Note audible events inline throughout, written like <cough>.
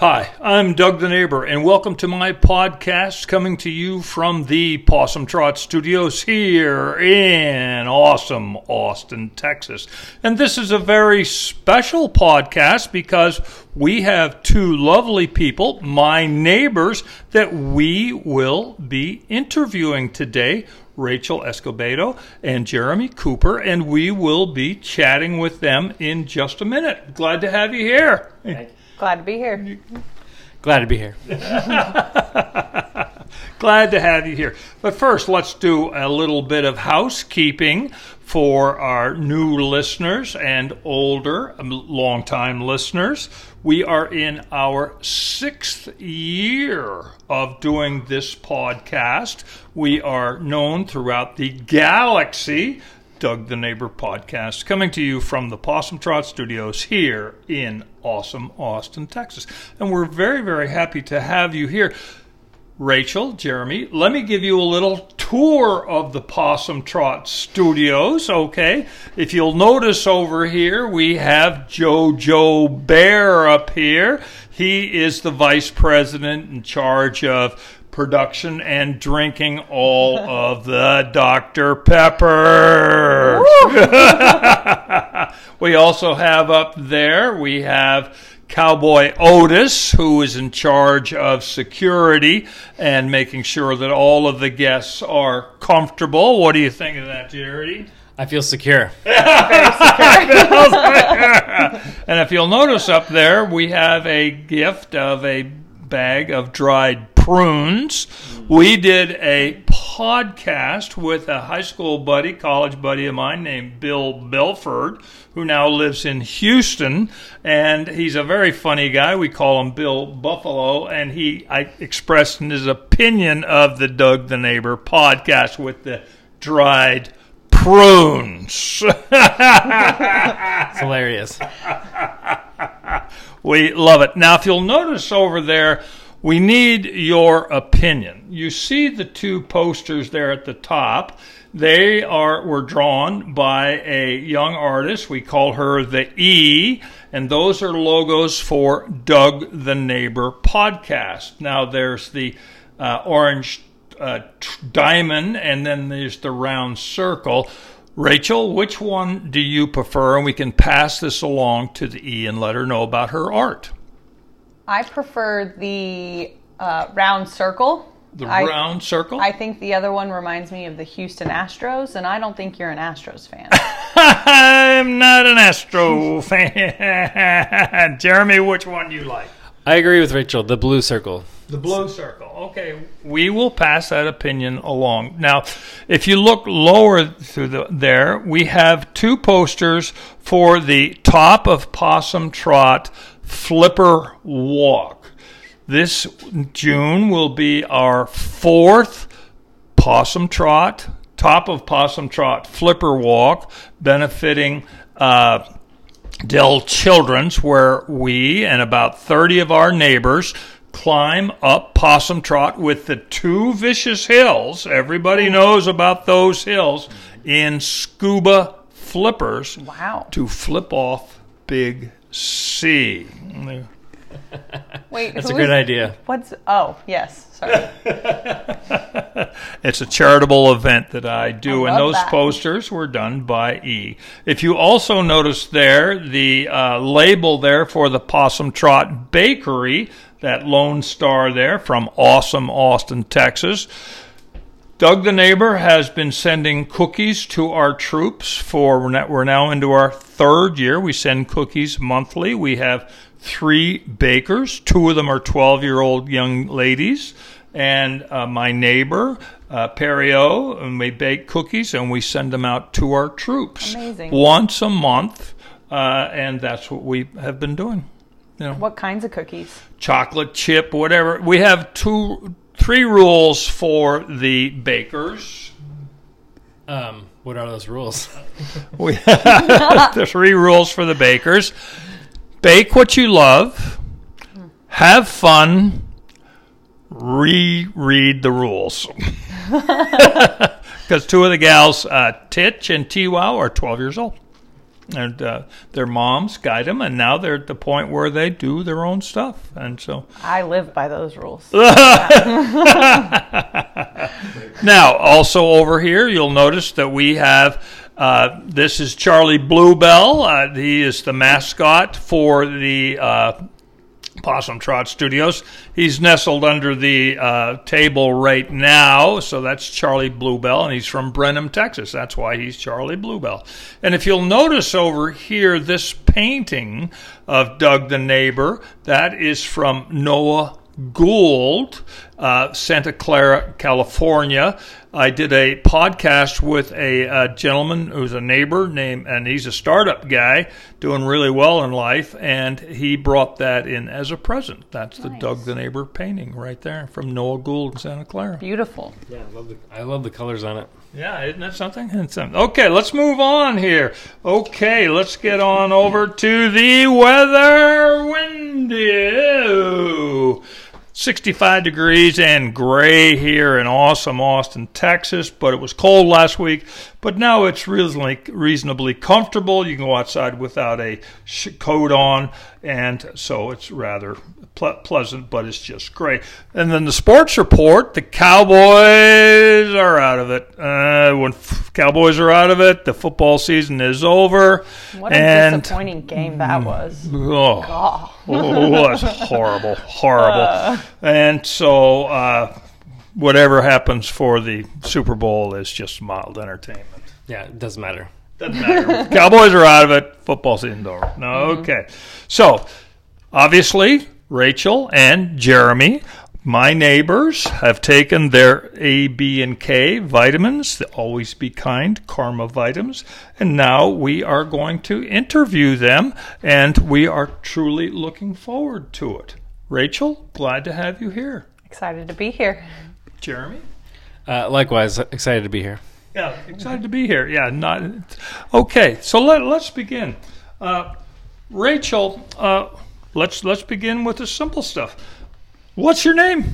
Hi, I'm Doug the Neighbor, and welcome to my podcast coming to you from the Possum Trot Studios here in awesome Austin, Texas. And this is a very special podcast because we have two lovely people, my neighbors, that we will be interviewing today. Rachael Escobedo and Jeremy Cooper, and we will be chatting with them in just a minute. Glad to have you here. Glad to be here. Glad to be here. <laughs> Glad to have you here. But first, let's do a little bit of housekeeping for our new listeners and older, um, longtime listeners. We are in our sixth year of doing this podcast. We are known throughout the galaxy. Doug the Neighbor podcast, coming to you from the Possum Trot Studios here in awesome Austin, Texas. And we're very, very happy to have you here. Rachael, Jeremy, let me give you a little tour of the Possum Trot Studios, okay? If you'll notice over here, we have Jojo Bear up here. He is the vice president in charge of production and drinking all <laughs> of the Dr. Pepper. <laughs> we also have up there, we have Cowboy Otis, who is in charge of security and making sure that all of the guests are comfortable. What do you think of that, Jerry? I feel secure. <laughs> and if you'll notice up there, we have a gift of a bag of dried prunes. We did a podcast with a high school buddy, college buddy of mine named Bill Belford, who now lives in Houston, and he's a very funny guy. We call him Bill Buffalo, and he I expressed his opinion of the Doug the Neighbor podcast with the dried prunes. It's hilarious. <laughs> We love it. Now, if you'll notice over there, we need your opinion. You see the two posters there at the top. They are were drawn by a young artist. We call her the E, and those are logos for Doug the Neighbor podcast. Now, there's the uh, orange uh, t- diamond, and then there's the round circle. Rachael, which one do you prefer? And we can pass this along to the E and let her know about her art. I prefer the uh, round circle. The I- round circle? I think the other one reminds me of the Houston Astros, and I don't think you're an Astros fan. <laughs> I'm not an Astro <laughs> fan. <laughs> Jeremy, which one do you like? I agree with Rachael. The blue circle. The blue circle. Okay, we will pass that opinion along. Now, if you look lower through the, there, we have two posters for the top of Possum Trot Flipper Walk. This June will be our fourth Possum Trot, top of Possum Trot Flipper Walk, benefiting uh, Dell Children's, where we and about 30 of our neighbors climb up Possum Trot with the two vicious hills. Everybody knows about those hills in scuba flippers Wow. to flip off Big C. <laughs> Wait, That's a good is- idea. What's? Oh, yes. Sorry. <laughs> It's a charitable event that I do, I and those that. posters were done by E. If you also notice there, the uh, label there for the Possum Trot Bakery, that Lone Star there from awesome Austin, Texas. Doug the neighbor has been sending cookies to our troops for we're now- into our third year. We send cookies monthly. We have three bakers. Two of them are 12 year old young ladies. And uh, my neighbor, uh, Perio, and we bake cookies and we send them out to our troops Amazing. once a month. Uh, and that's what we have been doing. You know, what kinds of cookies? chocolate chip, whatever. We have two, three rules for the bakers. Um, what are those rules? <laughs> We <laughs> the three rules for the bakers: bake what you love, have fun, reread the rules. <laughs> Because two of the gals, uh, Titch and T-Wow, are 12 years old. And uh, their moms guide them, and now they're at the point where they do their own stuff, and so I live by those rules. <laughs> Now, also over here, you'll notice that we have uh, this is Charlie Bluebell. Uh, he is the mascot for the uh, Possum Trot Studios. He's nestled under the uh, table right now, so that's Charlie Bluebell, and he's from Brenham, Texas. That's why he's Charlie Bluebell. And if you'll notice over here, this painting of Doug the neighbor, that is from Noah Gould, uh, Santa Clara, California. I did a podcast with a, uh gentleman who's a neighbor named, and he's a startup guy doing really well in life, and he brought that in as a present. That's the Doug the Neighbor painting right there from Noah Gould in Santa Clara. Beautiful. Yeah, I love the, I love the colors on it. Yeah, isn't that something? It's, um, Okay, let's move on here. Okay, let's get on over to the weather window. 65 degrees and gray here in awesome Austin, Texas, but it was cold last week. But now it's reasonably, reasonably comfortable. You can go outside without a coat on, and so it's rather ple- pleasant, but it's just great. And then the sports report the Cowboys are out of it. Uh, when f- Cowboys are out of it, the football season is over. What a and disappointing game that was. Oh, <laughs> Oh, it was horrible, horrible. <laughs> and so, uh, whatever happens for the Super Bowl is just mild entertainment. Yeah, it doesn't matter. Doesn't matter. <laughs> Cowboys are out of it. Football season's over. No, okay. So, obviously, Rachael and Jeremy, my neighbors, have taken their A, B, and K vitamins, the Always Be Kind Karma vitamins, and now we are going to interview them, and we are truly looking forward to it. Rachael, glad to have you here. excited to be here. Jeremy? Uh, likewise, excited to be here. Yeah, excited to be here. Yeah, not okay. So let let's begin. Uh, Rachael, uh, let's let's begin with the simple stuff. What's your name?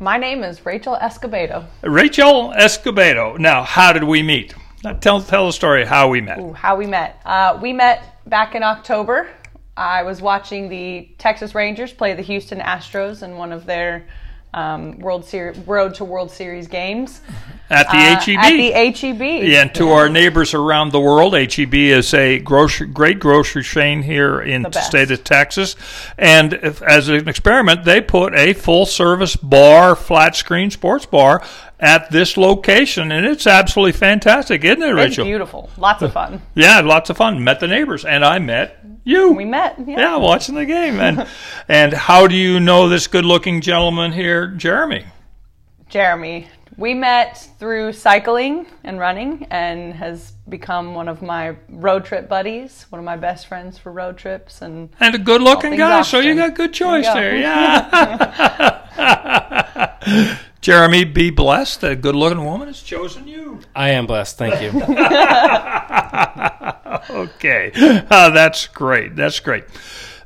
My name is Rachael Escobedo. Rachael Escobedo. Now, how did we meet? Now, tell tell the story how we met. Ooh, how we met. Uh, we met back in October. I was watching the Texas Rangers play the Houston Astros in one of their um, World Series Road to World Series games At the Uh, HEB. At the HEB. Yeah, and to our neighbors around the world, HEB is a grocery, great grocery chain here in the best. state of Texas. And if, as an experiment, they put a full service bar, flat screen sports bar at this location, and it's absolutely fantastic, isn't it, Rachael? It's beautiful. Lots of fun. Yeah, lots of fun. Met the neighbors, and I met you. We met. Yeah. yeah, watching the game. And <laughs> and how do you know this good-looking gentleman here, Jeremy? Jeremy. We met through cycling and running and has become one of my road trip buddies, one of my best friends for road trips and And a good-looking things guy, so you Austin. got good choice There there. <laughs> Yeah. <laughs> Jeremy, be blessed. A good-looking woman has chosen you. I am blessed. Thank you. Okay, <laughs> uh, that's great. That's great.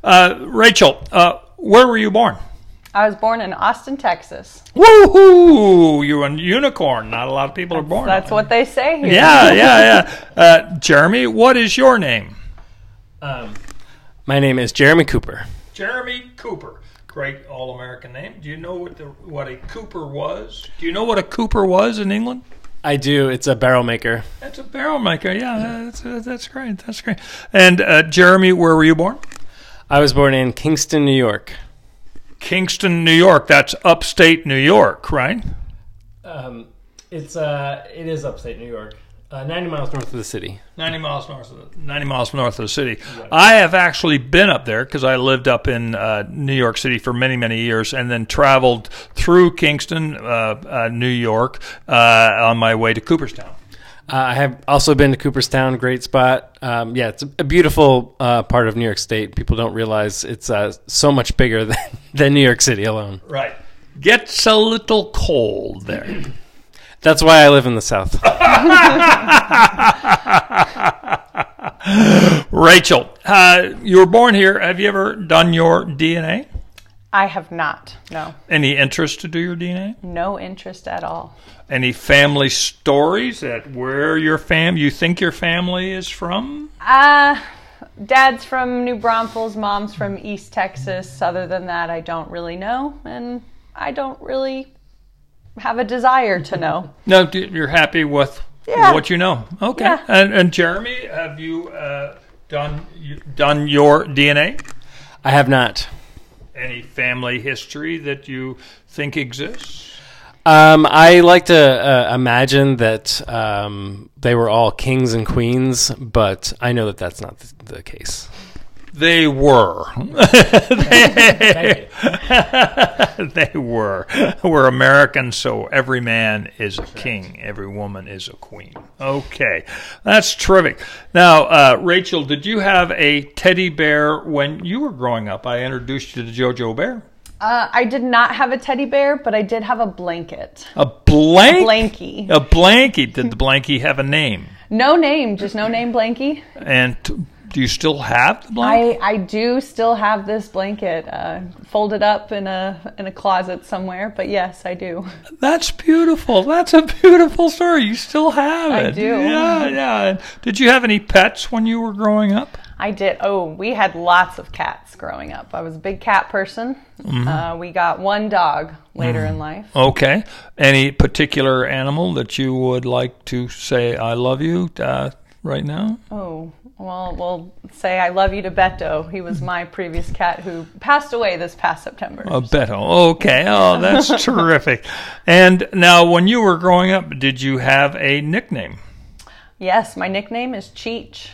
Uh, Rachael, uh, where were you born? I was born in Austin, Texas. Woohoo! You're a unicorn. Not a lot of people are born. That's what they say here. Yeah, yeah, <laughs> yeah. Uh, Jeremy, what is your name? um, my name is Jeremy Cooper. Jeremy Cooper. Great all-American name. Do you know what the what a Cooper was? Do you know what a Cooper was in England? I do. It's a barrel maker. That's a barrel maker. Yeah, that's, uh, that's great. That's great. And uh, Jeremy, where were you born? I was born in Kingston, New York. Kingston, New York. That's upstate New York, right? Um, it's uh, it is upstate New York, uh, 90 miles north of the city. 90 miles north of the, 90 miles north of the city. I have actually been up there because I lived up in uh, New York City for many, many years and then traveled through Kingston, uh, uh, New York uh, on my way to Cooperstown. Uh, I have also been to Cooperstown, great spot. Um, yeah, it's a, beautiful uh, part of New York State. People don't realize it's uh, so much bigger <laughs> than, than New York City alone. Right. Gets a little cold there. <clears throat> That's why I live in the South. <laughs> Rachael, uh, you were born here. Have you ever done your DNA? I have not. No, Any interest to do your DNA? no interest at all. Any family stories that where your fam you think your family is from? Uh, dad's from New Braunfels, mom's from East Texas. Other than that, I don't really know, and I don't really have a desire to know. <laughs> No, you're happy with Yeah. what you know. Okay. Yeah. And, and Jeremy, have you uh, done you, done your DNA? I have not. Any family history that you think exists? Um, I like to uh, imagine that um, they were all kings and queens, but I know that that's not the, the case. They were. they, they were. We're Americans, so every man is a king, every woman is a queen. Okay, that's terrific. Now, uh, Rachael, did you have a teddy bear when you were growing up? I introduced you to JoJo Bear. Uh, I did not have a teddy bear, but I did have a blanket. A blank. Blankie. A blankie. Did the blankie have a name? No name, just no name blankie. And t- do you still have the blanket? I, I do still have this blanket uh, folded up in a in a closet somewhere, but yes, I do. That's beautiful. That's a beautiful story. You still have it. I do. Yeah, yeah. Did you have any pets when you were growing up? I did. Oh, we had lots of cats growing up. I was a big cat person. Uh, we got one dog later in life. Okay. Any particular animal that you would like to say "I love you" uh, right now? Oh, well, we'll say I love you to Beto. He was my <laughs> previous cat who passed away this past September. A Beto. Okay. Oh, that's <laughs> terrific. And now, when you were growing up, did you have a nickname? Yes, my nickname is Cheech.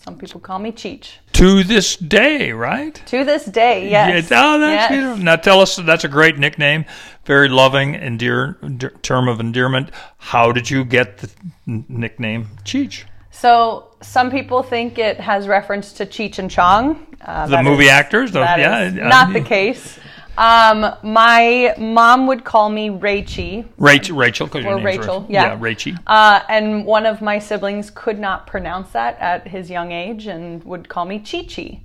Some people call me Cheech. To this day, right? To this day, yes. Yeah, oh, that's Yes. beautiful. Now tell us, that's a great nickname, very loving, endear term of endearment. How did you get the nickname Cheech? So some people think it has reference to Cheech and Chong. Uh, The movie is- actors? Those- yeah, not the case. Um, my mom would call me Rachie, Rachael, Rachael, because your Or name's Rachael, Rachael. yeah. Rachie. uh, and one of my siblings could not pronounce that at his young age and would call me Chi Chi.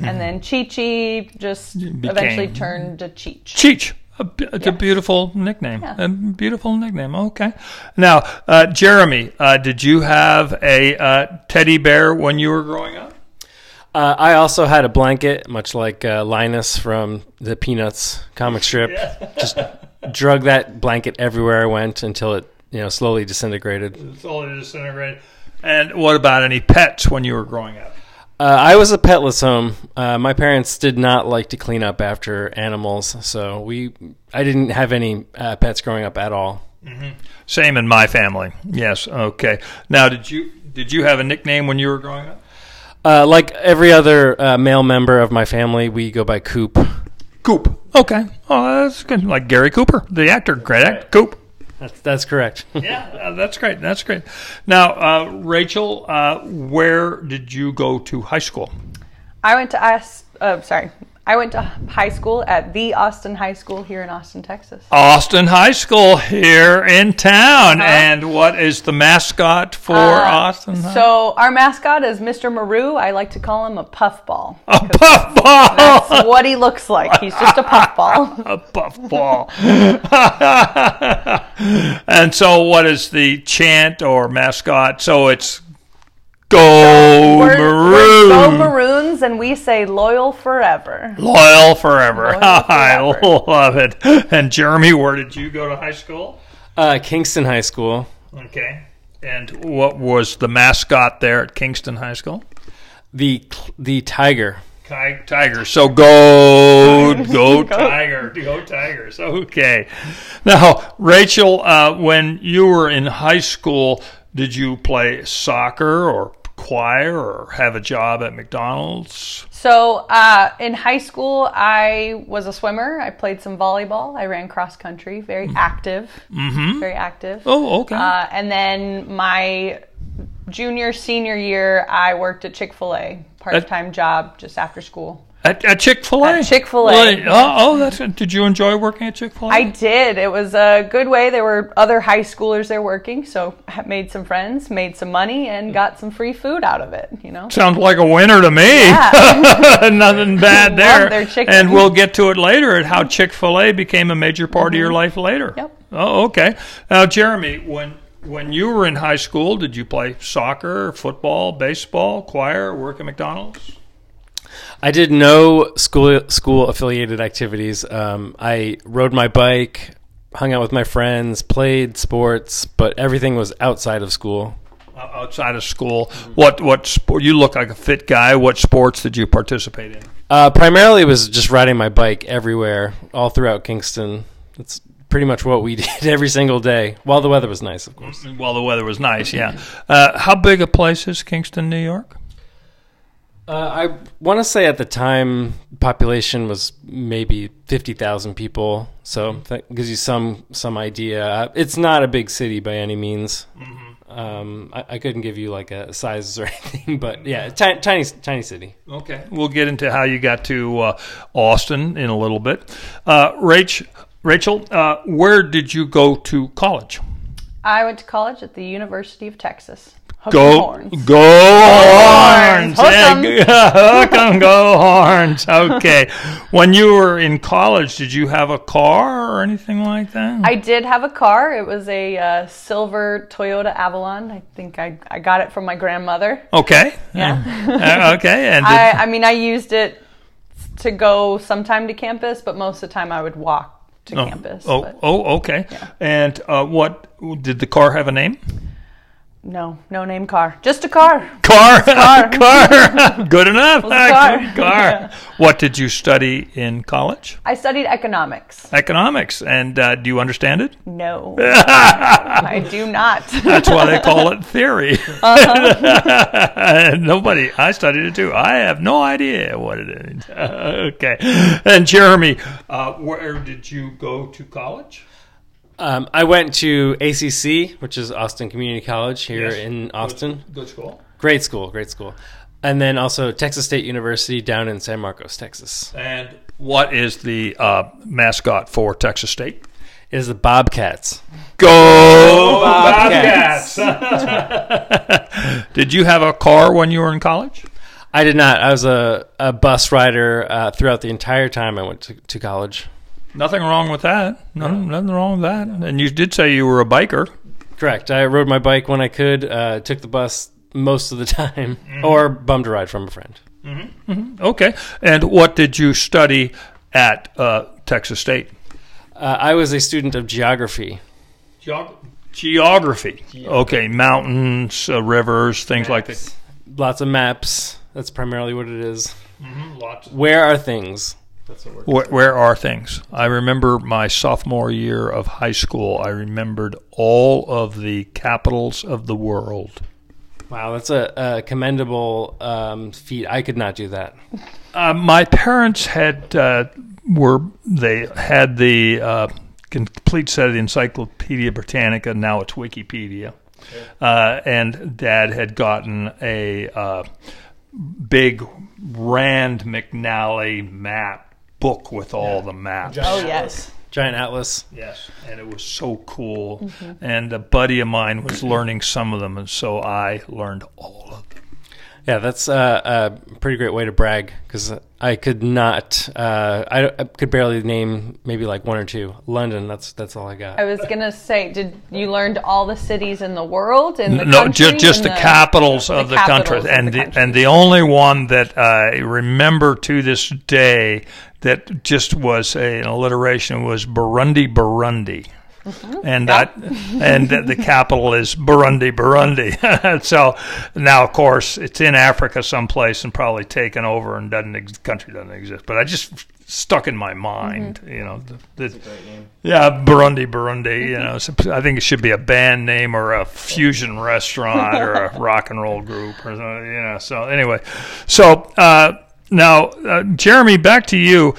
And then Chi Chi just eventually turned to Cheech. Cheech. A, b- it's a beautiful nickname. Yeah. A beautiful nickname. Okay. Now, uh, Jeremy, uh, did you have a uh, teddy bear when you were growing up? Uh, I also had a blanket, much like uh, Linus from the Peanuts comic strip. Just drug that blanket everywhere I went until it, you know, slowly disintegrated. Slowly disintegrated. And what about any pets when you were growing up? Uh, I was a petless home. Uh, my parents did not like to clean up after animals, so we I didn't have any uh, pets growing up at all. Same in my family. Yes. Okay. Now, did you did you have a nickname when you were growing up? Uh, like every other uh, male member of my family, we go by Coop. Coop. Okay. Oh, that's good. Like Gary Cooper, the actor, great actor. Coop. That's, that's correct. <laughs> Yeah, uh, that's great. That's great. Now, uh, Rachael, uh, where did you go to high school? I went to us. Uh, sorry, I went to high school at the Austin High School here in Austin, Texas. Austin High School here in town. Uh-huh. And what is the mascot for uh, Austin? High? So our mascot is Mr. Maru. I like to call him a puffball. a puffball. That's what he looks like. He's just a puffball. <laughs> a puffball. <laughs> and so, what is the chant or mascot? So it's go We're, maroon, we're go Maroons, and we say loyal forever. loyal forever. Loyal <laughs> I love it. And Jeremy, where did you go to high school? Uh, Kingston High School. Okay. And what was the mascot there at Kingston High School? The the tiger. Ti- Tigers. So go, <laughs> go Tiger, go Tigers. Okay. Now, Rachael, uh, when you were in high school, did you play soccer or choir or have a job at McDonald's? So uh, in high school, I was a swimmer. I played some volleyball. I ran cross country. Very active. Mm-hmm. Very active. Oh, okay. Uh, and then my junior, senior year, I worked at Chick fil A, part time job just after school. At, at Chick Fil A. Chick-fil-A. Oh, oh, that's. Did you enjoy working at Chick Fil A? I did. It was a good way. There were other high schoolers there working, so I made some friends, made some money, and got some free food out of it. You know. Sounds like a winner to me. Yeah. <laughs> Nothing bad <laughs> there. Their chicken. And we'll get to it later at how Chick Fil A became a major part of your life later. Mm-hmm. Yep. Oh, okay. Now, Jeremy, when when you were in high school, did you play soccer, football, baseball, choir, work at McDonald's? I did no school school affiliated activities. Um, I rode my bike, hung out with my friends, played sports, but everything was outside of school. Outside of school, what what sport? You look like a fit guy. What sports did you participate in? Uh, primarily, it was just riding my bike everywhere, all throughout Kingston. That's pretty much what we <laughs> did every single day, while the weather was nice, of course. While the weather was nice. Yeah. Uh, how big a place is Kingston, New York? Uh, I want to say at the time, population was maybe fifty thousand people, so that gives you some some idea. Uh, It's not a big city by any means. Um, I, I couldn't give you like a sizes or <laughs> anything, but yeah, tiny tiny, tiny city. Okay. We'll get into how you got to uh, Austin in a little bit. Uh, Rach, Rachael, uh, where did you go to college? I went to college at the University of Texas. Hook Go, horns. go horns! Hook Yeah, <laughs> 'em. g- go horns. Okay. when you were in college, did you have a car or anything like that? I did have a car. It was a uh, silver Toyota Avalon. I think I, I got it from my grandmother. okay. Yeah. <laughs> Uh, okay. And I, I mean, I used it to go sometime to campus, but most of the time I would walk to campus. oh, but oh, okay. And uh, what did the car have a name? No, no name car. Just a car. Car, car. <laughs> car. <laughs> Good enough. Car. Good <laughs> car. What did you study in college? I studied economics. Economics. And uh, do you understand it? No, I do not. That's why they call it theory. Nobody. I studied it too. I have no idea what it is. okay. And Jeremy, uh, where did you go to college? Um, I went to ACC, which is Austin Community College here Yes. in Austin. Good school. Great school, great school. And then also Texas State University down in San Marcos, Texas. And what is the uh, mascot for Texas State? It is the Bobcats. Go Bobcats. <laughs> Did you have a car when you were in college? I did not. I was a, a bus rider uh, throughout the entire time I went to, to college. Nothing wrong with that. No, nothing wrong with that. And you did say you were a biker. Correct. I rode my bike when I could, uh, took the bus most of the <laughs> time, or bummed a ride from a friend. Okay. And what did you study at uh, Texas State? Uh, I was a student of geography. Geog- Geography. Okay, mountains, uh, rivers, things like that. Lots of maps. That's primarily what it is. Lots. Where are things? That's what we're Where, where are things? I remember my sophomore year of high school. I remembered all of the capitals of the world. Wow, that's a, a commendable um, feat. I could not do that. Uh, my parents had uh, were they had the uh, complete set of the Encyclopedia Britannica. Now it's Wikipedia, uh, and Dad had gotten a uh, big Rand McNally map book with all the maps. Oh yes. Giant Atlas. Yes, and it was so cool. Mm-hmm. And a buddy of mine was learning some of them, and so I learned all of them. Yeah, that's uh, a pretty great way to brag because I could not. Uh, I, I could barely name maybe like one or two. London. That's that's all I got. I was gonna say, did you learned all the cities in the world in the no, just just in the, capitals of the, capitals country, and the the, country. and the only one that I remember to this day that just was a, an alliteration was Burundi, Burundi. Mm-hmm. And that, and the capital is Burundi, Burundi. <laughs> so now, of course, it's in Africa someplace and probably taken over and doesn't ex- country doesn't exist. But I just stuck in my mind, Mm-hmm. you know. The, the, yeah, Burundi, Burundi. You know, so I think it should be a band name or a fusion restaurant or a <laughs> rock and roll group or something. You know. So anyway, so uh, now uh, Jeremy, back to you.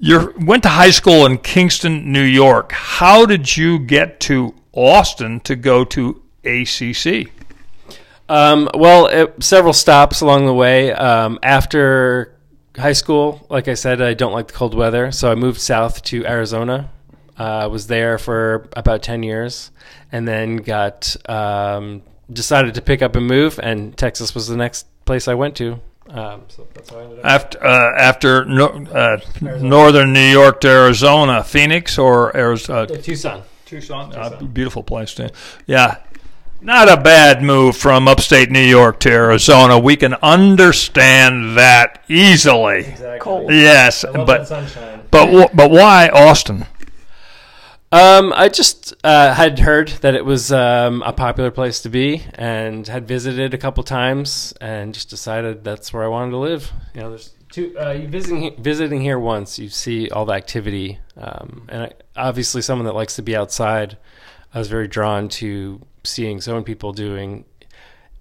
You went to high school in Kingston, New York. How did you get to Austin to go to ACC? Um, well, it, several stops along the way. Um, after high school, like I said, I don't like the cold weather, so I moved south to Arizona. I uh, was there for about ten years, and then got um, decided to pick up and move, and Texas was the next place I went to. Um, so that's how I ended up. After uh, after no, uh, northern New York to Arizona, Phoenix or Arizona, Tucson. Tucson, Uh, beautiful place too. Yeah, not a bad move from upstate New York to Arizona. We can understand that easily. Exactly. Cold. Yes, I love but that sunshine. but wh- but why Austin? Um, I just uh, had heard that it was um, a popular place to be, and had visited a couple times, and just decided that's where I wanted to live. You know, there's two. Uh, you visiting visiting here once, you see all the activity, um, and I, obviously someone that likes to be outside. I was very drawn to seeing so many people doing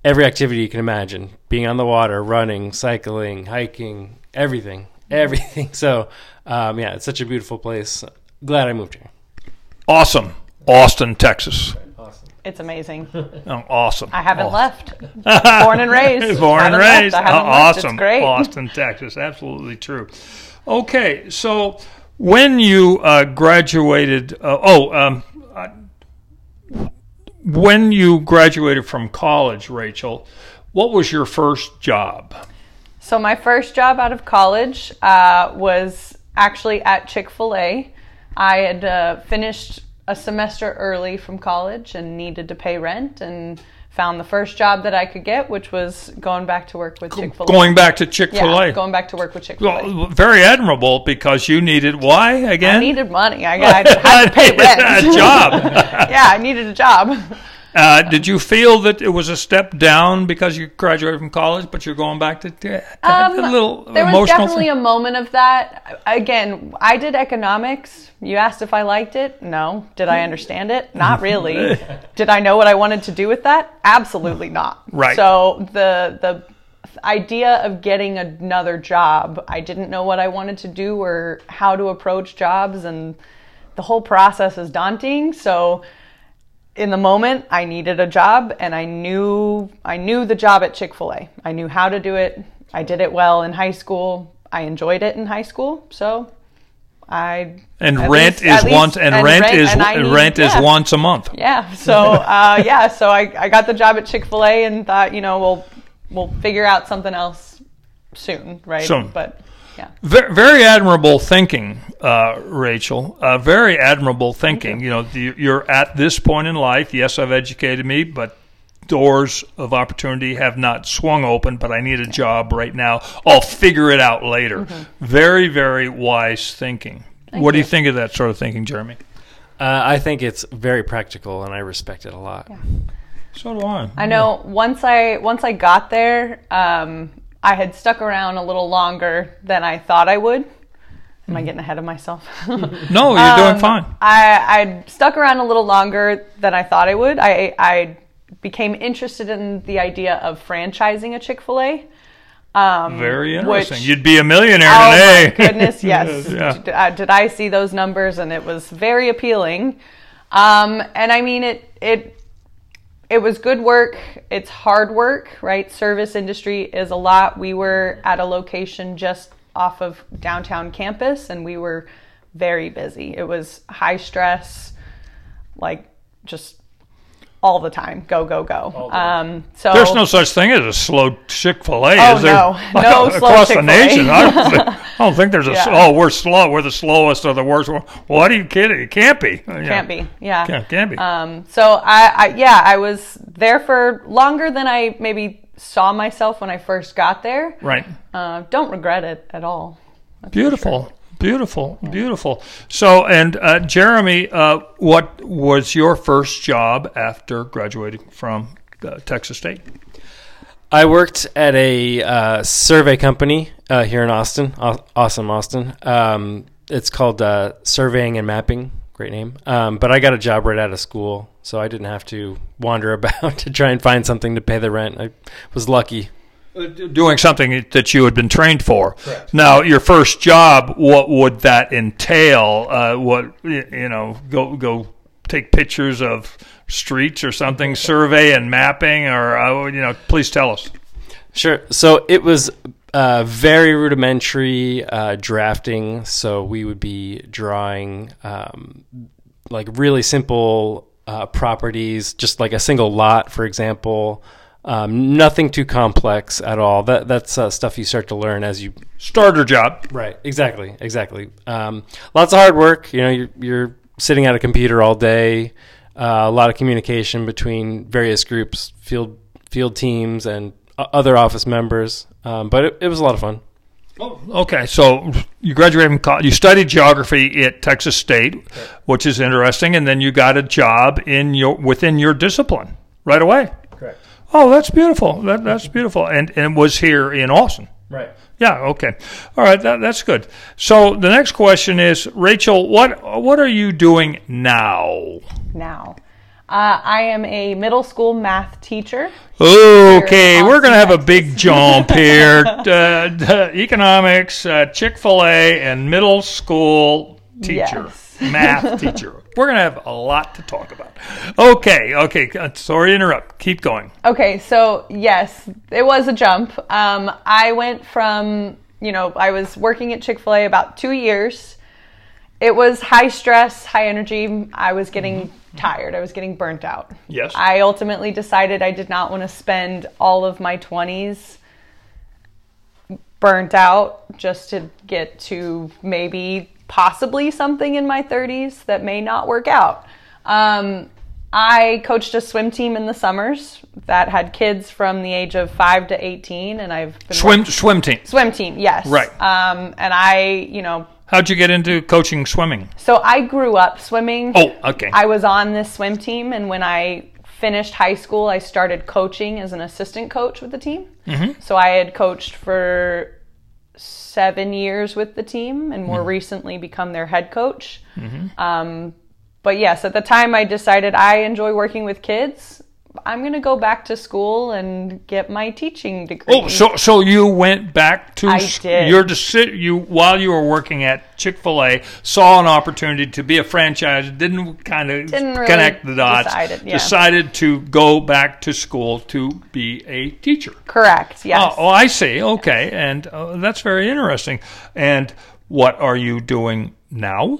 every activity you can imagine: being on the water, running, cycling, hiking, everything, everything. <laughs> So, um, yeah, it's such a beautiful place. Glad I moved here. Awesome, Austin, Texas. Awesome. It's amazing. <laughs> Oh, awesome. I haven't Awesome. left. Born and raised. <laughs> Born and raised. I left. awesome. It's great. Austin, Texas. Absolutely true. Okay, so when you uh, graduated, uh, oh, um, uh, when you graduated from college, Rachael, what was your first job? So my first job out of college uh, was actually at Chick Fil A. I had uh, finished a semester early from college and needed to pay rent, and found the first job that I could get, which was going back to work with Chick Fil A. Going back to Chick Fil yeah, A. going back to work with Chick Fil A. well, very admirable because you needed why again? I needed money. I, I had to pay <laughs> rent. a job. <laughs> yeah, I needed a job. <laughs> Uh, did you feel that it was a step down because you graduated from college, but you're going back to, to Um, a little there was definitely thing? a moment of that. Again, I did economics. You asked if I liked it. No. Did I understand it? Not <laughs> really. did I know what I wanted to do with that? Absolutely not. Right. So the the idea of getting another job, I didn't know what I wanted to do or how to approach jobs, and the whole process is daunting. So in the moment I needed a job and I knew I knew the job at Chick-fil-A. I knew how to do it. I did it well in high school. I enjoyed it in high school. So I and rent least- is least- once and, and rent, rent- is and need- rent is yeah. once a month. yeah. So <laughs> uh, yeah, so I, I got the job at Chick-fil-A and thought, you know, we'll we'll figure out something else soon, right? Soon. But yeah. Very, very admirable thinking, uh, Rachael. Uh, very admirable thinking. You know, the, you're at this point in life. Yes, I've educated me, but doors of opportunity have not swung open. But I need a job right now. I'll figure it out later. Mm-hmm. Very, very wise thinking. what do you think of that sort of thinking, Jeremy? Uh, I think it's very practical, and I respect it a lot. So do I. I know once I once I got there, um, I had stuck around a little longer than I thought I would. Am I getting ahead of myself? <laughs> No, you're doing Um, fine. I I stuck around a little longer than I thought I would. I I became interested in the idea of franchising a Chick Fil A. Um, Very interesting. which- You'd be a millionaire Oh today. my <laughs> goodness, <laughs> yes. Yeah. Did, uh, did I see those numbers? And it was very appealing. Um, and I mean, it it it was good work. It's hard work, right? Service industry is a lot. We were at a location just off of downtown campus, and we were very busy. It was high stress, like just all the time. Go go go. Um, so There's no such thing as a slow Chick Fil A, Oh, is there? no. <laughs> No slow across the Chick-fil-A. nation. I don't, think, <laughs> I don't think there's a. s- Yeah. Oh, we're slow. We're the slowest or the worst. What are you kidding? It can't be. can't be. Yeah. Can't, can't be. Um, so I, I, yeah, I was there for longer than I maybe saw myself when I first got there. right. Uh, don't regret it at all. Beautiful. Beautiful, beautiful. So, and uh, Jeremy, uh, what was your first job after graduating from uh, Texas State? I worked at a uh, survey company uh, here in Austin, Aw- awesome Austin. Um, it's called uh, Surveying and Mapping. Great name. Um, but I got a job right out of school, so I didn't have to wander <laughs> about to try and find something to pay the rent. I was lucky. Doing something that you had been trained for. Now, your first job, what would that entail? Uh, what you know, go go take pictures of streets or something, survey and mapping, or uh, you know, please tell us. Sure. So it was uh, very rudimentary uh, drafting. So we would be drawing um, like really simple uh, properties, just like a single lot, for example. Um, nothing too complex at all. That that's uh, stuff you start to learn as you Starter job. Right. Exactly. Exactly. Um, lots of hard work. You know, you're, you're sitting at a computer all day. Uh, a lot of communication between various groups, field field teams, and other office members. Um, but it, it was a lot of fun. Oh, okay. So you graduated from college. You studied geography at Texas State, which is interesting, and then you got a job in your within your discipline right away. Correct. Oh, that's beautiful. That, that's beautiful, and and was here in Austin. Right. Yeah. Okay. All right. That, that's good. So the next question is, Rachael, what what are you doing now? now. Uh, I am a middle school math teacher. Okay, we're going to have a big jump <laughs> here. uh, economics, uh, Chick fil A, and middle school teacher, Yes. Math teacher. We're going to have a lot to talk about. Okay, okay. uh, Sorry to interrupt. Keep going. Okay, so yes, it was a jump. Um, I went from, you know, I was working at Chick fil A about two years. It was high stress, high energy. I was getting tired. I was getting burnt out. Yes. I ultimately decided I did not want to spend all of my 20s burnt out just to get to maybe possibly something in my 30s that may not work out. Um, I coached a swim team in the summers that had kids from the age of 5 to 18 and I've been Swim swim team. swim team, yes. Right. Um, and I, you know, How'd you get into coaching swimming? so I grew up swimming. Oh, okay. I was on this swim team, and when I finished high school, I started coaching as an assistant coach with the team. Mm-hmm. So I had coached for seven years with the team, and more recently become their head coach. Um, but yes, at the time, I decided I enjoy working with kids. I'm going to go back to school and get my teaching degree. Oh, so so you went back to I s- did. your deci- you while you were working at Chick Fil A saw an opportunity to be a franchise. Didn't kind of Didn't really connect the dots. decided, yeah. Decided to go back to school to be a teacher. Correct. Yes. Oh, oh, I see. Okay, and uh, that's very interesting. And what are you doing now?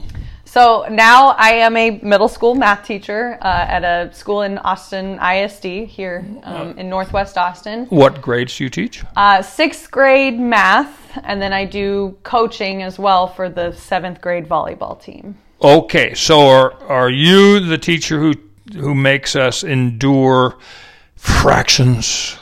So now I am a middle school math teacher uh, at a school in Austin ISD here um, in Northwest Austin. What grades do you teach? Uh, sixth grade math, and then I do coaching as well for the seventh grade volleyball team. Okay, so are are you the teacher who who makes us endure fractions?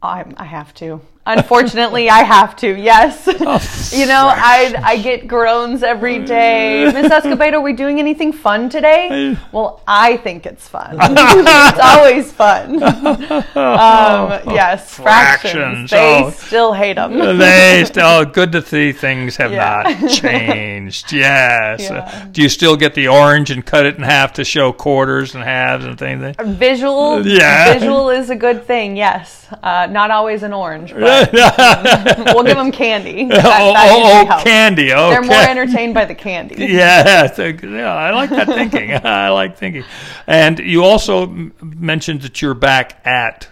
I, I have to. Unfortunately, I have to. Yes. <laughs> you know, I I get groans every day. <laughs> Miss Escobedo, are we doing anything fun today? Well, I think it's fun. <laughs> it's always fun. Um, yes, Fractions, fractions. They oh. still hate them. they still good to see things have Yeah. not changed. Yes. Yeah. do you still get the orange and cut it in half to show quarters and halves and things? Visual, Yeah. visual is a good thing. Yes, uh, not always an orange, but <laughs> we'll give them candy. <laughs> That, oh, that oh, oh, candy. Okay. They're more entertained by the candy. <laughs> Yeah, so- yeah, I like that thinking. I like thinking. And you also mentioned that you're back at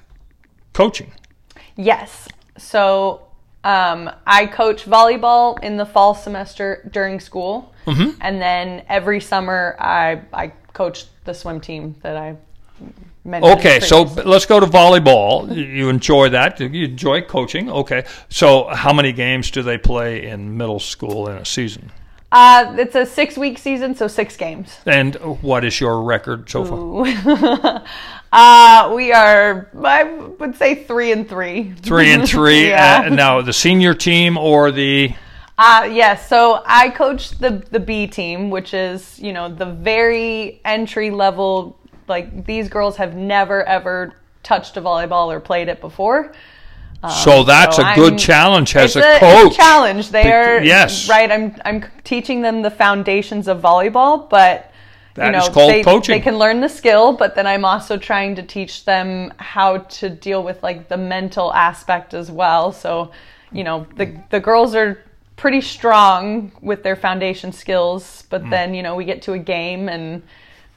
coaching. Yes. So um, I coach volleyball in the fall semester during school, Mm-hmm. and then every summer I I coach the swim team that I. Okay, so let's go to volleyball. You enjoy that. You enjoy coaching. Okay. So how many games do they play in middle school in a season? uh, it's a six week season, so six games. And what is your record so far? <laughs> Uh, we are I would say three and three. Three and three. <laughs> Yeah. uh, now, the senior team or the. Uh, yes. So I coach the the B team, which is you know the very entry level. Like these girls have never ever touched a volleyball or played it before. so that's So a good I'm- challenge as a, a, coach. Challenge. They are yes. right. I'm I'm teaching them the foundations of volleyball, but That you know is called they, coaching. they can learn the skill, but then I'm also trying to teach them how to deal with like the mental aspect as well. So, you know, the the girls are pretty strong with their foundation skills, but Mm. then you know we get to a game and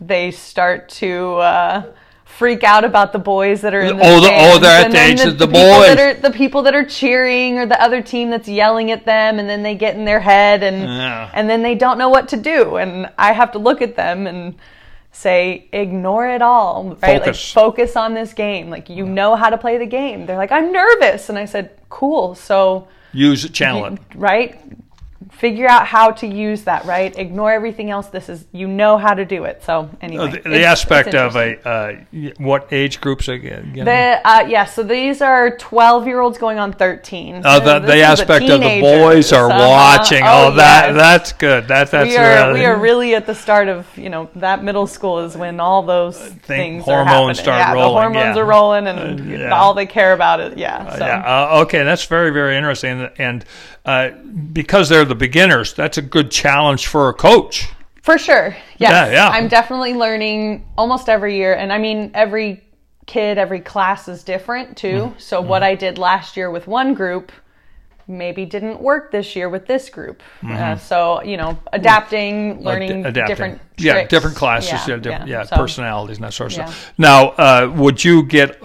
they start to uh, freak out about the boys that are in the Oh, the- oh, they're at the age of the that boys. are the people that are cheering or the other team that's yelling at them and then they get in their head and Yeah. and then they don't know what to do and I have to look at them and say ignore it all right Focus. like focus on this game like you know how to play the game they're like I'm nervous and I said cool so Use it, channel it. right figure out how to use that right ignore everything else this is you know how to do it so anyway Uh, the, the aspect of a uh, what age groups again? the, uh, yeah, so these are 12 year olds going on 13. Uh, the, the aspect of the boys are Uh-huh. watching. Oh, that yes. that's good. That that's we are we are really at the start of you know that middle school is when all those things hormones start yeah, rolling, The hormones yeah. are rolling, and yeah. all they care about is yeah. So. Yeah. Uh, okay, that's very very interesting, and, and uh, because they're the beginners, that's a good challenge for a coach. For sure. Yes. Yeah, yeah. I'm definitely learning almost every year. And I mean, every kid, every class is different too. Mm-hmm. So what I did last year with one group maybe didn't work this year with this group. Uh, so, you know, adapting, learning Mm-hmm. Ad- adapting. different yeah, different classes, yeah, different, yeah, So, personalities and that sort of Yeah. stuff. Now, uh, would you get?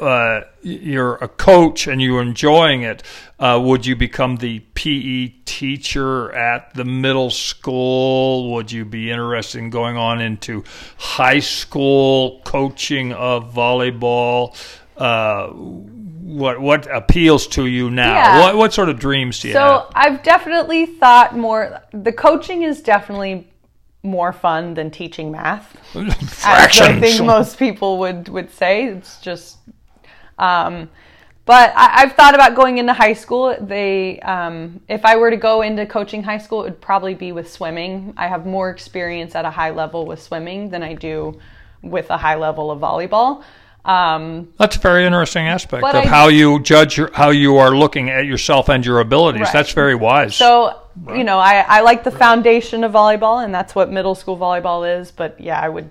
You're a coach and you're enjoying it. Uh, would you become the PE teacher at the middle school? Would you be interested in going on into high school coaching of volleyball? Uh, what what appeals to you now? Yeah. What what sort of dreams do you So have? So I've definitely thought more, the coaching is definitely more fun than teaching math. <laughs> as I think most people would would say. It's just, um, but I, I've thought about going into high school. They, um, if I were to go into coaching high school, it would probably be with swimming. I have more experience at a high level with swimming than I do with a high level of volleyball. Um, That's a very interesting aspect of I- how you judge your, how you are looking at yourself and your abilities. Right. That's very wise. So, you know, I, I like the foundation of volleyball, and that's what middle school volleyball is. But yeah, I would,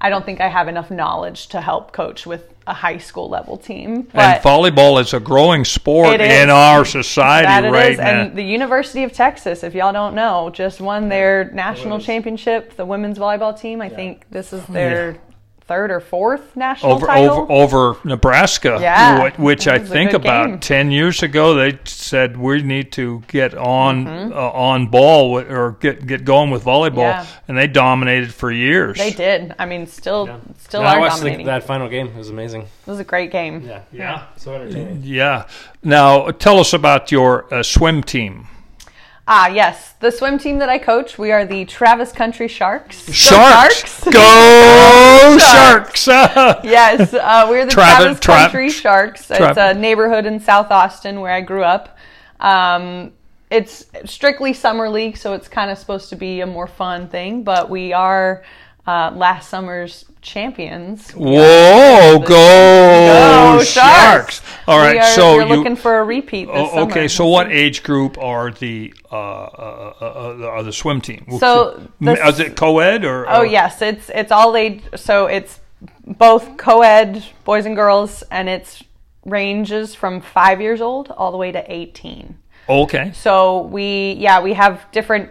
I don't think I have enough knowledge to help coach with a high school level team. and volleyball is a growing sport It is. in our society that it right is. now. And the University of Texas, if y'all don't know, just won their national championship. The women's volleyball team. I think this is their third or fourth national over title. over over Nebraska, Yeah. wh- which I It was a think about game. ten years ago they said we need to get on Mm-hmm. uh, on ball with, or get get going with volleyball, Yeah. and they dominated for years. they did. I mean, still, still No, I are watched the, that final game. It was amazing. It was a great game. Yeah, yeah, so entertaining. Yeah. Now tell us about your uh, swim team. Ah, yes. The swim team that I coach, we are the Travis Country Sharks. Sharks, Sharks! go <laughs> Sharks. Sharks! <laughs> yes, uh, we're the Travis- Travis, Tra- Country Sharks. It's a neighborhood in South Austin where I grew up. Um, it's strictly summer league, so it's kind of supposed to be a more fun thing. But we are uh, last summer's champions. Whoa, go, Go Sharks! All right, are, so we're you looking for a repeat this Oh, okay, so what age group are the uh, uh, uh, uh, are the swim team? So the- is it co-ed or? Oh yes, it's it's all age. So it's both co-ed boys and girls, and it's ranges from five years old all the way to eighteen. Okay. So we yeah we have different.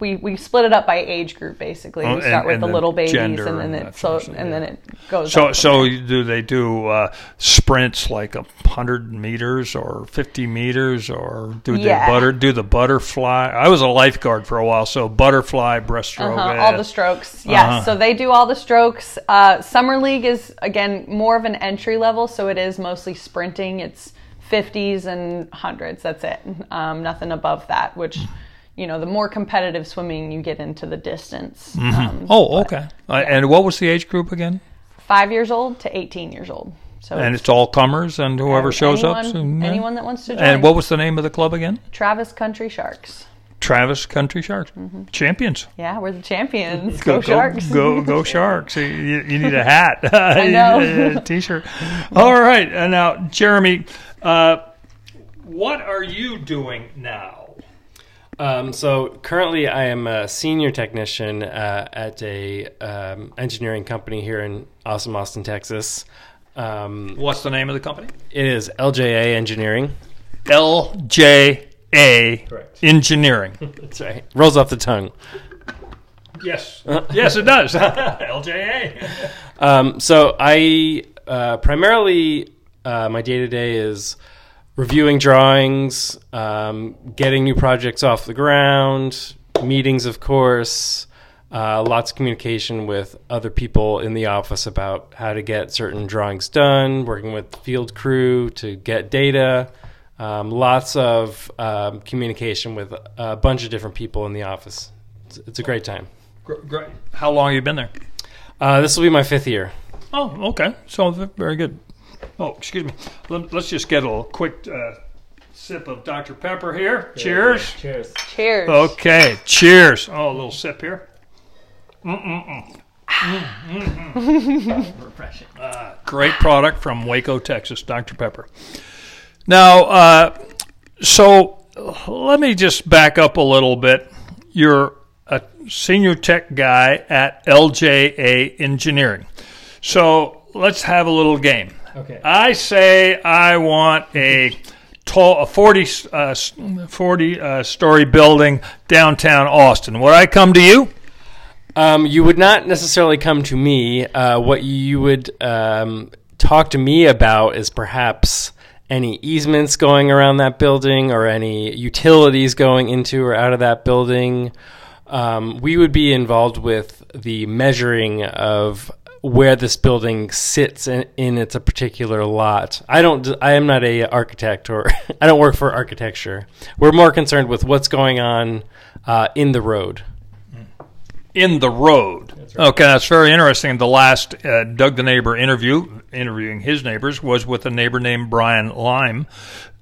We, we split it up by age group basically. Oh, we start and- with and the little babies, and then it so sort of stuff, and then it goes. So so there. do they do uh, sprints like a hundred meters or fifty meters or do they butter do the butterfly? I was a lifeguard for a while, so butterfly breaststroke. Uh-huh, uh, all the strokes. Yes. Uh-huh. So they do all the strokes. Uh, Summer League is, again, more of an entry level. So it is mostly sprinting. It's 50s and 100s. That's it. Um, nothing above that, which, you know, the more competitive swimming you get into the distance. Um, Oh, okay. Uh, and what was the age group again? five years old to 18 years old. So And it's all comers and whoever shows anyone, up. so, yeah. Anyone that wants to join. And what was the name of the club again? Travis Country Sharks. Travis Country Sharks, Mm-hmm. champions. Yeah, we're the champions. Go, Sharks. Go, go <laughs> Sharks! You, you need a hat, <laughs> <laughs> I know. a t-shirt. All right, and now Jeremy, uh, what are you doing now? Um, so currently, I am a senior technician uh, at a um, engineering company here in awesome Austin, Texas. Um, What's the name of the company? it is LJA Engineering. LJA Correct. Engineering. <laughs> That's right. Rolls off the tongue. Yes. <laughs> yes, it does. <laughs> LJA. Um, so I uh, primarily uh, my day to day is reviewing drawings, um, getting new projects off the ground, meetings, of course. Uh, lots of communication with other people in the office about how to get certain drawings done, working with field crew to get data. Um, lots of um, communication with a bunch of different people in the office. It's, it's a great time. Great. How long have you been there? Uh, this will be my fifth year. Oh, okay. So very good. Oh, excuse me. Let, us just get a quick uh, sip of Dr. Pepper here. Cheers. Cheers. Cheers. Okay. Cheers. Oh, a little sip here. Refreshing. <laughs> Uh, great product from Waco, Texas, Dr. Pepper. Now, uh, so let me just back up a little bit. You're a senior tech guy at LJA Engineering. So let's have a little game. Okay. I say I want a tall, a 40, uh, 40 uh, story building downtown Austin. Would I come to you? Um, you would not necessarily come to me. Uh, what you would um, talk to me about is perhaps any easements going around that building or any utilities going into or out of that building. Um, we would be involved with the measuring of where this building sits in, in its a particular lot. I don't. I am not a architect or <laughs> I don't work for architecture. We're more concerned with what's going on uh, in the road in the road. That's right. Okay, that's very interesting. The last uh, Doug the neighbor interview, interviewing his neighbors, was with a neighbor named Brian Lime.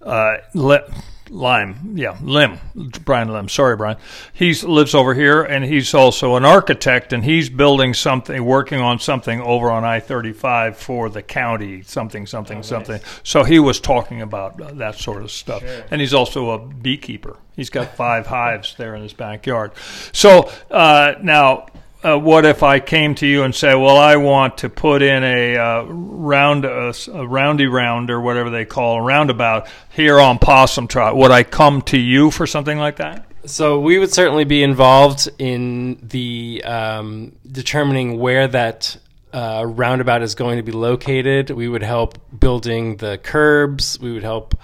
Uh, le- Lime, yeah, Lim, Brian Lim. Sorry, Brian. He lives over here, and he's also an architect, and he's building something, working on something over on I thirty five for the county, something, something, oh, something. Nice. So he was talking about that sort of stuff, sure. and he's also a beekeeper. He's got <laughs> five hives there in his backyard. So uh, now uh, what if I came to you and say, "Well, I want to put in a uh, round, a, a, roundy round or whatever they call a roundabout here on Possum Trot"? Would I come to you for something like that? So we would certainly be involved in the um, determining where that uh, roundabout is going to be located. We would help building the curbs. We would help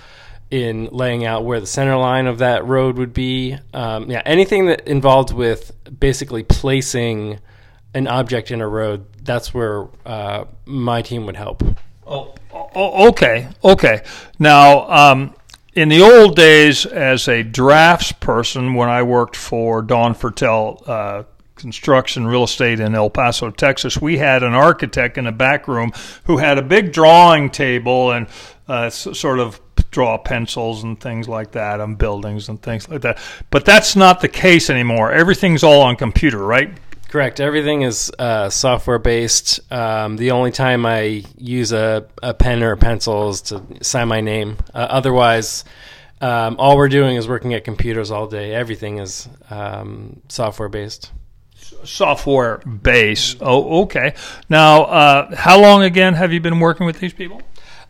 in laying out where the center line of that road would be. Um, yeah, anything that involved with basically placing an object in a road, that's where uh, my team would help. Oh, oh okay, okay. Now, um, in the old days, as a drafts person, when I worked for Don Fertel uh, Construction Real Estate in El Paso, Texas, we had an architect in the back room who had a big drawing table and uh, sort of draw pencils and things like that on buildings and things like that. But that's not the case anymore. Everything's all on computer, right? Correct. Everything is uh, software based. Um, the only time I use a, a, pen or a pencil is to sign my name. Uh, otherwise, um, all we're doing is working at computers all day. Everything is um, software based. Software based. Oh, okay. Now, uh, how long again have you been working with these people?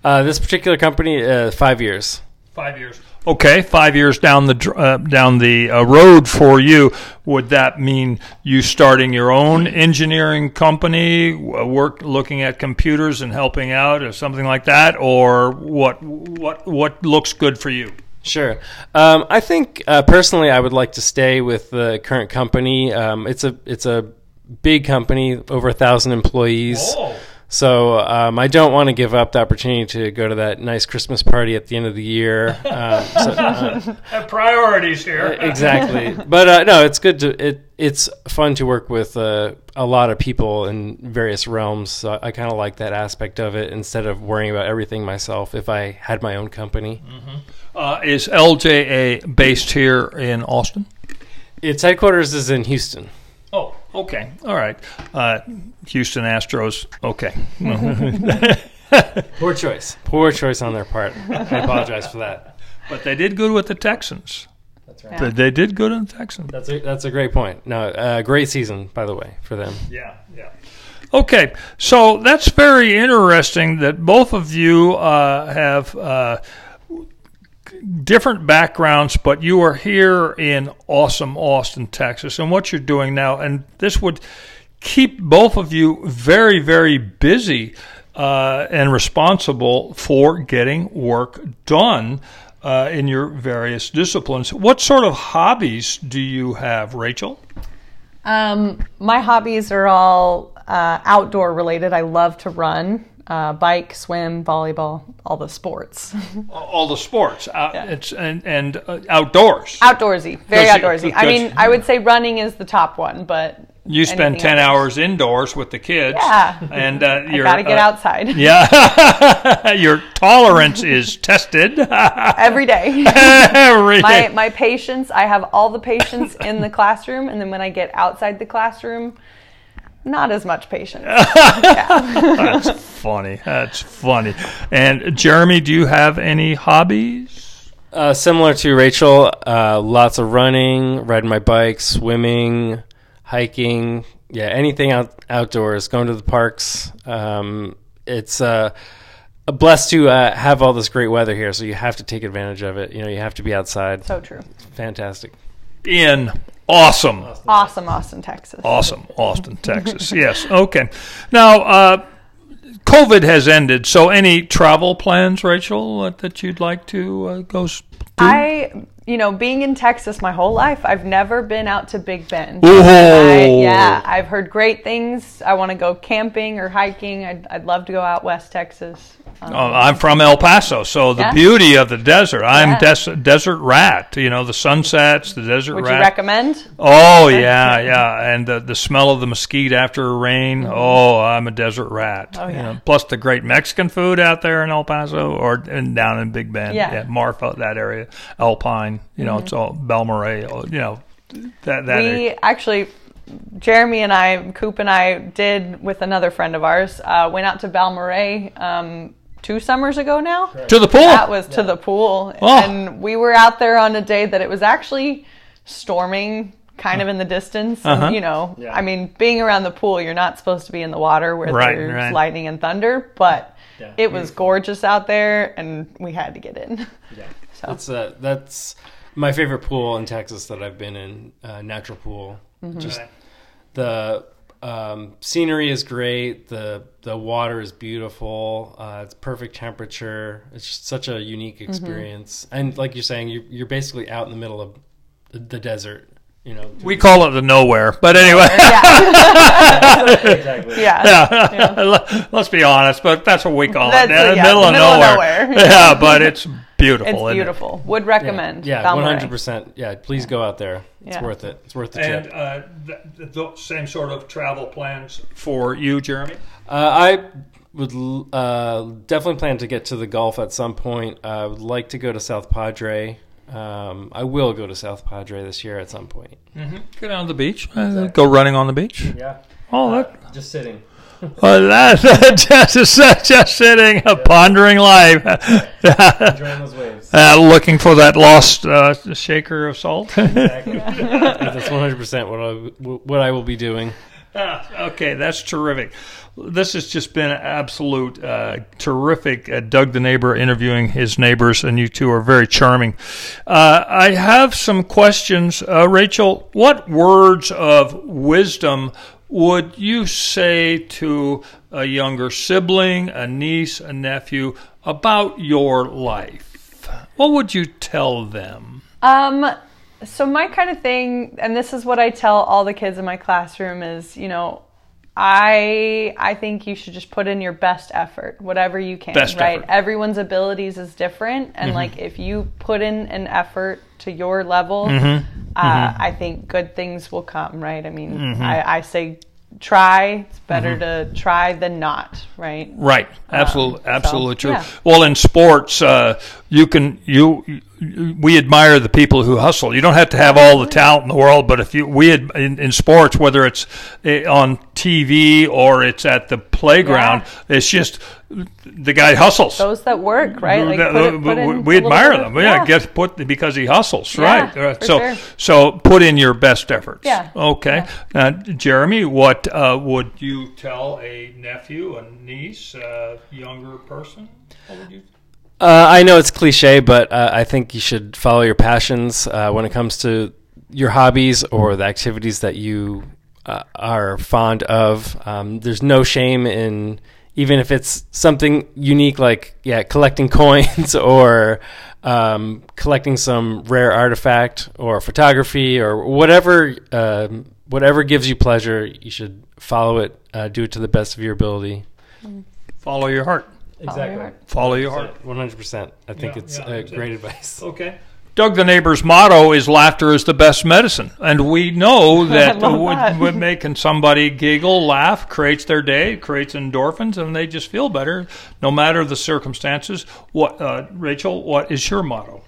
Uh, this particular company, uh, five years. Five years. Okay, five years down the uh, down the uh, road for you. Would that mean you starting your own engineering company, work looking at computers and helping out, or something like that, or what? What what looks good for you? Sure. Um, I think uh, personally, I would like to stay with the current company. Um, it's a it's a big company, over a thousand employees. Oh. So um, I don't want to give up the opportunity to go to that nice Christmas party at the end of the year. <laughs> Um, so, uh, priorities here. exactly, but uh, no, it's good to it. It's fun to work with uh, a lot of people in various realms. So I kind of like that aspect of it instead of worrying about everything myself. If I had my own company, mm-hmm. is LJA based here in Austin? Its headquarters is in Houston. Oh, okay. All right. Uh, Houston Astros. Okay. <laughs> Poor choice. Poor choice on their part. I apologize for that. But they did good with the Texans. That's right. They, they did good in the Texans. That's a, that's a great point. No, uh, great season, by the way, for them. Yeah, yeah. Okay, so that's very interesting that both of you uh, have uh, different backgrounds, but you are here in awesome Austin, Texas, and what you're doing now, and this would keep both of you very, very busy uh, and responsible for getting work done. Uh, in your various disciplines. What sort of hobbies do you have, Rachael? Um, my hobbies are all uh, outdoor related. I love to run, uh, bike, swim, volleyball, all the sports. <laughs> All the sports, uh, it's and and uh, outdoors. Outdoorsy, very outdoorsy. I mean, I would say running is the top one, but You spend ten else. hours indoors with the kids. Yeah. and uh, <laughs> you're gotta get uh, outside <laughs> Yeah, your tolerance is tested every day. every my day. my patience, I have all the patience in the classroom, and then when I get outside the classroom, not as much patience. <laughs> That's funny. That's funny. And Jeremy, do you have any hobbies? Uh, similar to Rachael, uh, lots of running, riding my bike, swimming, hiking. Yeah, anything out outdoors, going to the parks. Um, it's uh, blessed to uh, have all this great weather here, so you have to take advantage of it. You know, you have to be outside. So true. Fantastic. In awesome, Awesome, Austin, Texas. awesome Austin, Texas. <laughs> Yes. Okay. Now, uh, COVID has ended. So, any travel plans, Rachael, uh, that you'd like to uh, go do? I, you know, being in Texas my whole life, I've never been out to Big Bend. Ooh. I, yeah, I've heard great things. I want to go camping or hiking. I'd, I'd love to go out West Texas. Um, Uh, I'm from El Paso, so the Yeah. beauty of the desert. I'm Yeah. des- desert rat. You know the sunsets, the desert would rat. you recommend? Oh yeah, <laughs> yeah, and the the smell of the mesquite after a rain. Oh, I'm a desert rat. Mm-hmm. Oh, You yeah. know, plus the great Mexican food out there in El Paso or and down in Big Bend. Yeah. Mm-hmm. Marfa, that area, Alpine. You know, it's all Balmorhea. oh, You know, that that we area. actually jeremy and i coop and i did with another friend of ours uh, went out to Balmorhea um, two summers ago now to the pool. that was to the pool Oh. and we were out there on a day that it was actually storming kind of in the distance Uh-huh. you know i mean being around the pool you're not supposed to be in the water where Right, there's right. lightning and thunder but Yeah. it was gorgeous out there and we had to get in Yeah. <laughs> So. That's uh, that's my favorite pool in Texas that I've been in. Uh, natural pool. Just the um, scenery is great. the The water is beautiful. Uh, it's perfect temperature. It's just such a unique experience. And like you're saying, you're, you're basically out in the middle of the desert. You know. we call it the nowhere, but anyway. <laughs> exactly. yeah Yeah. <laughs> Let's be honest, but that's what we call That's it. it, yeah, middle, the of, middle of nowhere. nowhere. <laughs> yeah, but it's beautiful. it's isn't it? beautiful would recommend Yeah, one hundred percent. Yeah, please go out there. It's Yeah. worth it. It's worth the And trip. uh, the, the same sort of travel plans for you, Jeremy? Uh, I would uh, definitely plan to get to the Gulf at some point. Uh, I would like to go to South Padre. Um, I will go to South Padre this year at some point. Mm-hmm. Go down to the beach. Uh, go running on the beach. Yeah. Oh, that, just sitting. <laughs> well, that <laughs> just, just, just sitting, uh, pondering life, <laughs> Enjoying those waves. uh, looking for that lost uh, shaker of salt. Exactly. That's one hundred percent what I what I will be doing. <laughs> Okay, that's terrific. This has just been absolute uh, terrific. Uh, Doug the neighbor interviewing his neighbors, and you two are very charming. Uh, I have some questions. Uh, Rachael, what words of wisdom would you say to a younger sibling, a niece, a nephew about your life? What would you tell them? Um, so my kind of thing, and this is what I tell all the kids in my classroom is, you know, I I think you should just put in your best effort, whatever you can. Best right? effort. Everyone's abilities is different, and mm-hmm. like if you put in an effort to your level, mm-hmm. uh, mm-hmm. I think good things will come. Right? I mean, I, I say try. It's better to try than not. Right? Right. Um, absolutely. so, absolutely true. yeah. Well, in sports, uh, you can you, we admire the people who hustle. You don't have to have all the talent in the world, but if you we ad, in, in sports, whether it's eh, on TV or it's at the playground, it's just the guy hustles. Those that work, right? Like put it, put we- we admire them. of- Yeah, get put because he hustles, Yeah, right? Uh, for so, sure. so put in your best efforts. Yeah. Okay. Uh, Jeremy, what uh, would you tell a nephew, a niece, a younger person? What would you? Uh, I know it's cliche, but uh, I think you should follow your passions uh, when it comes to your hobbies or the activities that you uh, are fond of. Um, there's no shame in even if it's something unique like yeah collecting <laughs> coins or um, collecting some rare artifact or photography or whatever um, whatever gives you pleasure. You should follow it, uh, do it to the best of your ability. Follow your heart. Exactly. Follow your heart. One hundred percent. I think Yeah, it's yeah, uh, exactly. great advice. <laughs> Okay. Doug the neighbor's motto is laughter is the best medicine. And we know <laughs> that, love would- that. would making somebody giggle, laugh, creates their day, creates endorphins, and they just feel better no matter the circumstances. What, uh, Rachael, what is your motto?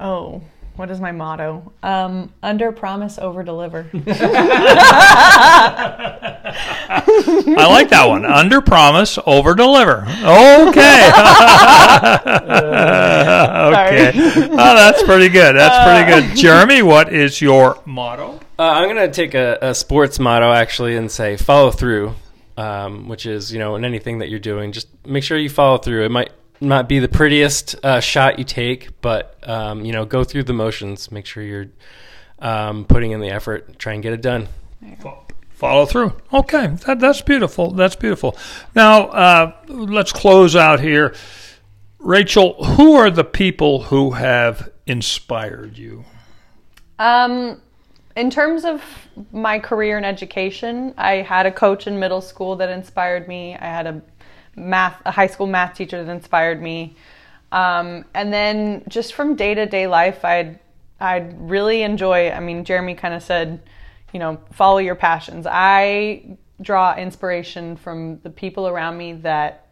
Oh, what is my motto? Um, under promise, over deliver. <laughs> I like that one. Under promise, over deliver. Okay. <laughs> <laughs> okay. Oh, that's pretty good. That's pretty good. Jeremy, what is your motto? Uh, I'm gonna take a, a sports motto actually and say follow through, um, which is you know in anything that you're doing, just make sure you follow through. It might not be the prettiest uh, shot you take, but um, you know go through the motions. Make sure you're um, putting in the effort. Try and get it done. Follow through. Okay, that, that's beautiful. That's beautiful. Now, uh, let's close out here. Rachael, who are the people who have inspired you? Um, in terms of my career in education, I had a coach in middle school that inspired me. I had a math, a high school math teacher that inspired me. Um, and then just from day to day life, I'd I'd really enjoy. I mean, Jeremy kind of said, you know, follow your passions. I draw inspiration from the people around me that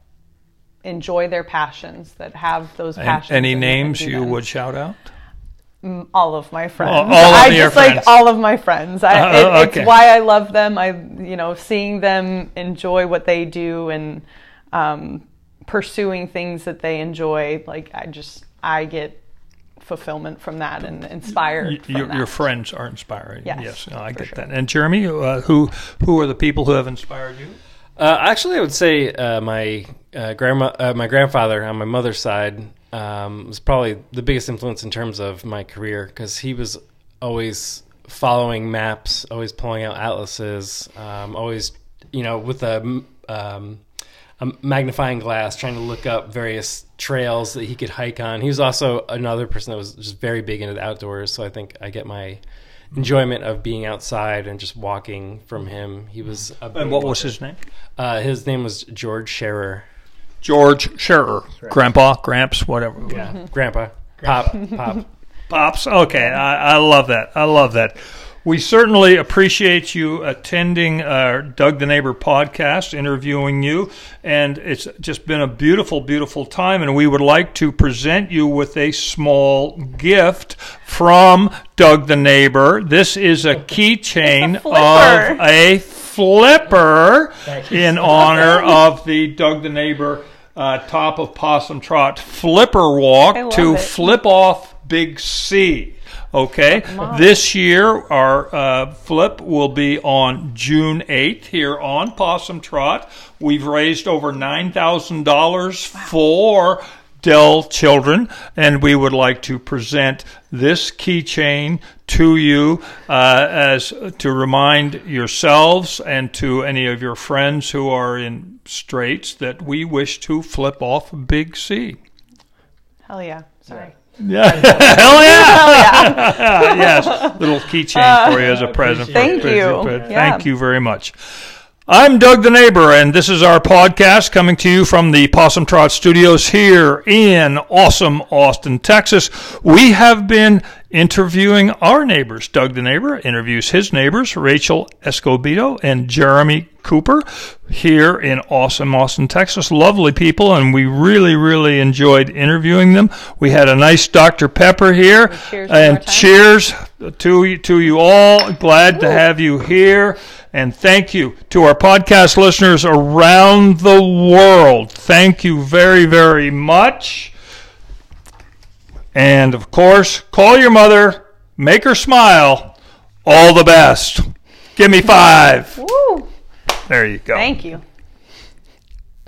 enjoy their passions, that have those passions. any and- and names you would shout out? all of my friends. all <laughs> of I your just friends. like all of my friends. I, Uh, it, okay. It's why I love them. I, you know, seeing them enjoy what they do and um, pursuing things that they enjoy. Like I just, I get fulfillment from that and inspired. Y- from your, that. your friends are inspiring. Yes, yes I get sure. that. And Jeremy, uh, who who are the people who have inspired you? Uh, actually, I would say uh, my uh, grandma, uh, my grandfather on my mother's side um, was probably the biggest influence in terms of my career because he was always following maps, always pulling out atlases, um, always, you know, with a um, a magnifying glass, trying to look up various trails that he could hike on. He was also another person that was just very big into the outdoors, so I think I get my enjoyment of being outside and just walking from him. He was a big And what was his name? Uh, his name was George Scherer. George Scherer. Grandpa, Gramps, whatever. Yeah, Grandpa, Pop, Pop. Pops. Okay, I, I love that. I love that. We certainly appreciate you attending our Doug the Neighbor podcast, interviewing you, and it's just been a beautiful, beautiful time. And we would like to present you with a small gift from Doug the Neighbor. This is a keychain It's <laughs> a flipper. of a flipper in honor of the Doug the Neighbor uh, top of Possum Trot flipper walk to it. flip off Big C. Okay, this year our uh, flip will be on June 8th here on Possum Trot. We've raised over $9,000 for Dell children, and we would like to present this keychain to you uh, as to remind yourselves and to any of your friends who are in straits that we wish to flip off Big C. Hell yeah! Sorry. Yeah, <laughs> hell yeah! <laughs> <laughs> yes, little keychain for you as a present. for- Thank for- you. for- Yeah. Thank you very much. I'm Doug the Neighbor, and this is our podcast coming to you from the Possum Trot Studios here in awesome Austin, Texas. We have been interviewing our neighbors. Doug the Neighbor interviews his neighbors, Rachael Escobedo and Jeremy Cooper, here in awesome Austin, Texas. Lovely people, and we really, really enjoyed interviewing them. We had a nice Dr. Pepper here, cheers and cheers to you, to you all. Glad to have you here. And thank you to our podcast listeners around the world. Thank you very, very much. And of course, call your mother, make her smile. All the best. Give me five. Woo! There you go. Thank you.